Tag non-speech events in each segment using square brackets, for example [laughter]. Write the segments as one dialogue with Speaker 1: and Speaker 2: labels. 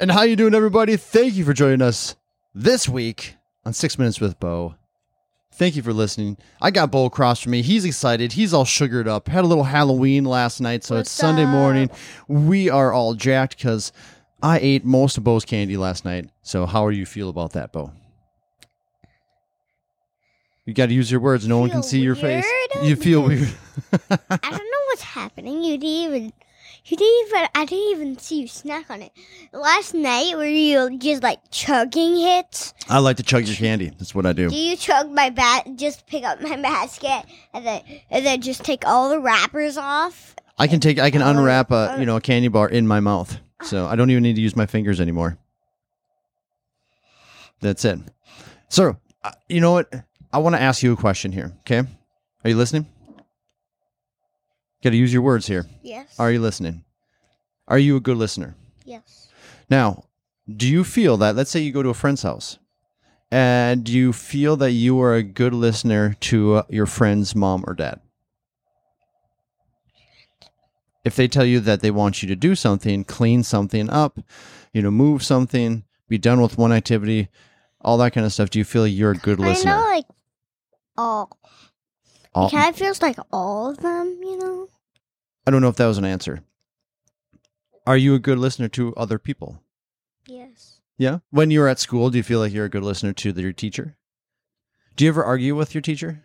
Speaker 1: And how you doing, everybody? Thank you for joining us this week on Six Minutes with Bo. Thank you for listening. I got Bo across from me. He's excited. He's all sugared up. Had a little Halloween last night, so it's
Speaker 2: What's
Speaker 1: Sunday
Speaker 2: up?
Speaker 1: morning. We are all jacked because I ate most of Bo's candy last night. So how are you feel about that, Bo? You got to use your words. No one can see your face.
Speaker 2: weird
Speaker 1: You feel [laughs] weird.
Speaker 2: I don't know what's happening. You didn't even. You didn't even. I didn't even see you snack on it. Last night, were you just like chugging it?
Speaker 1: I like to chug your candy. That's what I do.
Speaker 2: Do you chug my bat? Just pick up my [laughs] basket and then and then just take all the wrappers off.
Speaker 1: I can take I can unwrap a you know a candy bar in my mouth, so I don't even need to use my fingers anymore. That's it. So uh, you know what? I want to ask you a question here. Okay, are you listening? Got to use your words here.
Speaker 2: Yes.
Speaker 1: Are you listening? Are you a good listener?
Speaker 2: Yes.
Speaker 1: Now, do you feel that? Let's say you go to a friend's house, and do you feel that you are a good listener to uh, your friend's mom or dad? If they tell you that they want you to do something, clean something up, you know, move something, be done with one activity, all that kind of stuff, do you feel you're a good listener?
Speaker 2: I know, like all.
Speaker 1: All-
Speaker 2: It kind of feels like all of them. You know.
Speaker 1: I don't know if that was an answer. Are you a good listener to other people?
Speaker 2: Yes.
Speaker 1: Yeah. When you're at school, do you feel like you're a good listener to the, your teacher? Do you ever argue with your teacher?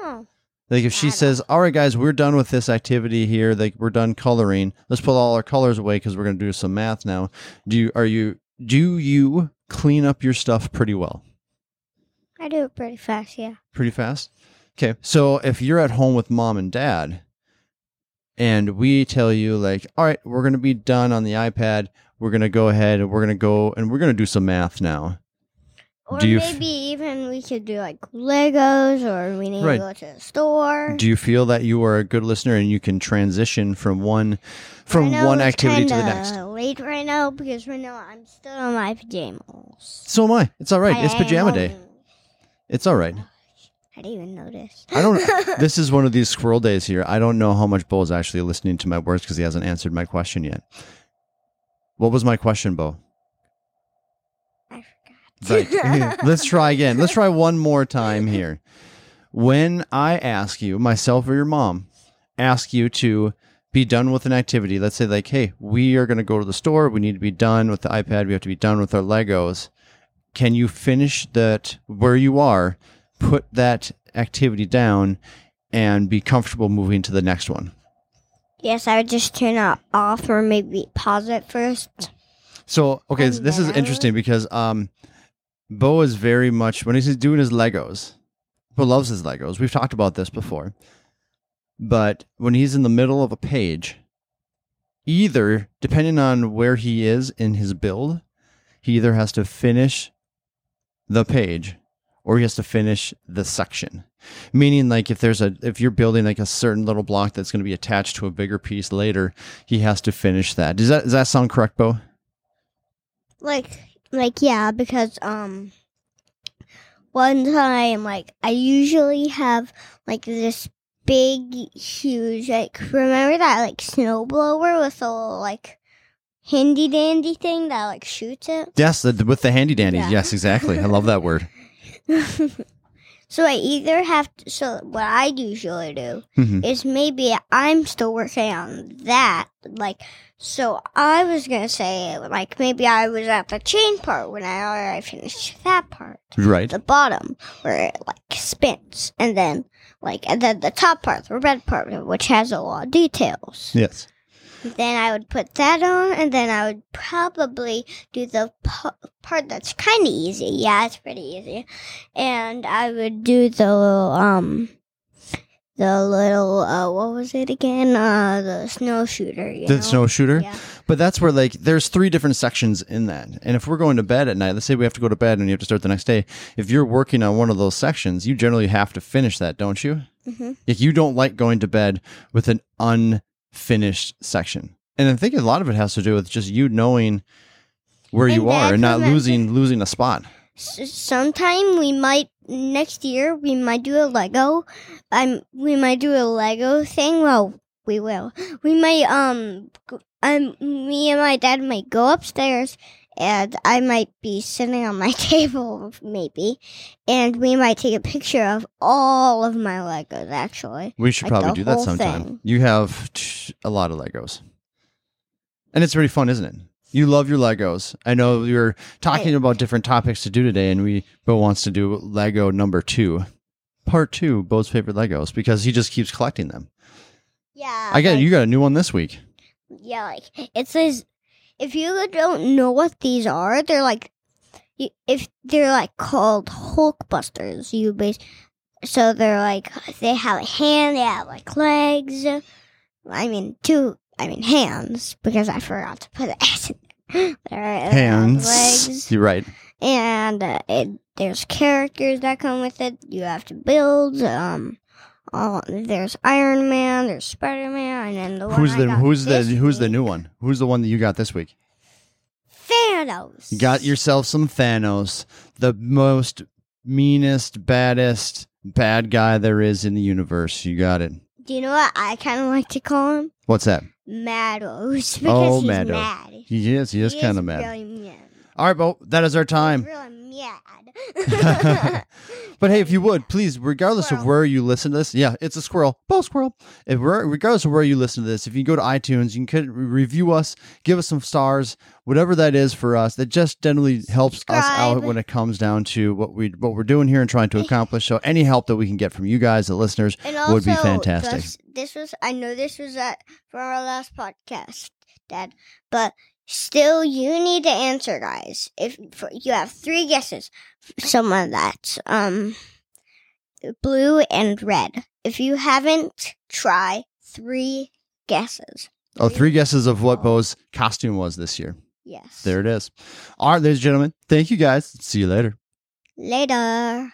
Speaker 2: No.
Speaker 1: Like if she says, "All right, guys, we're done with this activity here. Like we're done coloring. Let's put all our colors away because we're going to do some math now." Do you are you do you clean up your stuff pretty well?
Speaker 2: I do it pretty fast. Yeah.
Speaker 1: Pretty fast. Okay. So if you're at home with mom and dad, and we tell you like, "All right, we're going to be done on the iPad. We're going to go ahead and we're going to go and we're going to do some math now."
Speaker 2: Or
Speaker 1: Do you f-
Speaker 2: maybe even we could do like Legos, or we need
Speaker 1: Right.
Speaker 2: to go to the store.
Speaker 1: Do you feel that you are a good listener and you can transition from one from
Speaker 2: I know
Speaker 1: one activity to the
Speaker 2: kinda
Speaker 1: next?
Speaker 2: Late right now because right now I'm still in my pajamas.
Speaker 1: So am I. It's all right. It's
Speaker 2: I am
Speaker 1: pajama day. It's all right.
Speaker 2: I didn't even notice.
Speaker 1: I don't. [laughs] this is one of these squirrel days here. I don't know how much Bo is actually listening to my words because he hasn't answered my question yet. What was my question, Bo?
Speaker 2: I forgot. [laughs]
Speaker 1: Let's try again. Let's try one more time here. When I ask you, myself or your mom, ask you to be done with an activity, let's say, like, hey, we are going to go to the store. We need to be done with the iPad. We have to be done with our Legos. Can you finish that where you are, put that activity down, and be comfortable moving to the next one?
Speaker 2: yes, I would just turn it off or maybe pause it first.
Speaker 1: So okay,
Speaker 2: And
Speaker 1: this is interesting because um, Bo is very much when he's doing his Legos. Bo loves his Legos. We've talked about this before, but when he's in the middle of a page, either depending on where he is in his build, he either has to finish the page or he has to finish the section. Meaning, like if there's a if you're building like a certain little block that's going to be attached to a bigger piece later, he has to finish that. Does that does that sound correct, Bo?
Speaker 2: Like, like yeah, because um, one time like I usually have like this big, huge like remember that like snow blower with a little like handy dandy thing that like shoots it.
Speaker 1: Yes, the, with the handy dandies.
Speaker 2: Yeah.
Speaker 1: Yes, exactly. I love that [laughs] word. [laughs]
Speaker 2: so I either have to. So what I usually do
Speaker 1: Mhm.
Speaker 2: is maybe I'm still working on that. Like, so I was gonna say like maybe I was at the chain part when I already finished that part.
Speaker 1: Right.
Speaker 2: the bottom where it like spins and then like and then the top part the red part which has a lot of details
Speaker 1: Yes.
Speaker 2: Then i would put that on and then i would probably do the p- part that's kind of easy yeah it's pretty easy and i would do the little um the little uh what was it again uh the snow shooter you
Speaker 1: The
Speaker 2: know?
Speaker 1: snow shooter.
Speaker 2: yeah
Speaker 1: But that's where like there's three different sections in that. And if we're going to bed at night, let's say we have to go to bed and you have to start the next day. If you're working on one of those sections, you generally have to finish that, don't you?
Speaker 2: hmm
Speaker 1: Like you don't like going to bed with an unfinished section. And I think a lot of it has to do with just you knowing where
Speaker 2: And
Speaker 1: you are and not
Speaker 2: what I-
Speaker 1: losing losing a spot.
Speaker 2: Sometime we might next year we might do a Lego. Um, we might do a Lego thing. Well, we will. We might um, um, me and my dad might go upstairs, and I might be sitting on my [laughs] table, maybe, and we might take a picture of all of my Legos. Actually,
Speaker 1: We should
Speaker 2: Like
Speaker 1: probably do that sometime.
Speaker 2: thing.
Speaker 1: You have a lot of Legos. And it's really fun, isn't it? You love your Legos. I know we were talking about different topics to do today, and we Bo wants to do Lego number two, part two, Bo's favorite Legos, because he just keeps collecting them.
Speaker 2: yeah.
Speaker 1: I got
Speaker 2: like-
Speaker 1: you got a new one this week.
Speaker 2: Yeah, like it says, if you don't know what these are, they're like, if they're like called Hulkbusters, you base. So they're like they have a hand, they have like legs. I mean two. I mean hands because I forgot to put the S [laughs] in there. There
Speaker 1: Hands.
Speaker 2: legs,
Speaker 1: You're right.
Speaker 2: and uh, it, there's characters that come with it. You have to build. Um, all, there's Iron Man, there's Spider Man, and then the one
Speaker 1: Who's
Speaker 2: I
Speaker 1: the who's the who's the new one? Who's the one that you got this week?
Speaker 2: Thanos.
Speaker 1: You got yourself some Thanos, the most meanest, baddest bad guy there is in the universe. You got it.
Speaker 2: Do you know what I kind of like to call him?
Speaker 1: What's that?
Speaker 2: Mados. [laughs] Oh, because
Speaker 1: Oh,
Speaker 2: he's
Speaker 1: Maddo.
Speaker 2: mad.
Speaker 1: He is. He is kind of mad.
Speaker 2: Really mad.
Speaker 1: All right, Bo. That is our time.
Speaker 2: He's really mad. [laughs]
Speaker 1: But hey, if you would [laughs] please, regardless of where you listen to this, yeah, it's a squirrel, Bo squirrel. If regardless of where you listen to this, if you go to iTunes, you can review us, give us some stars, whatever that is for us. That just generally helps us out when it comes down to what we what we're doing here and trying to [laughs] accomplish. So any help that we can get from you guys, the listeners,
Speaker 2: also,
Speaker 1: would be fantastic.
Speaker 2: This, this was, I know this was at, for our last podcast, Dad, but still, you need to answer, guys. If for, you have three guesses, someone that's um blue and red. If you haven't, try three guesses.
Speaker 1: oh, three guesses of what Bo's costume was this year.
Speaker 2: Yes.
Speaker 1: There it is. All right, ladies and gentlemen, thank you guys. See you later.
Speaker 2: Later.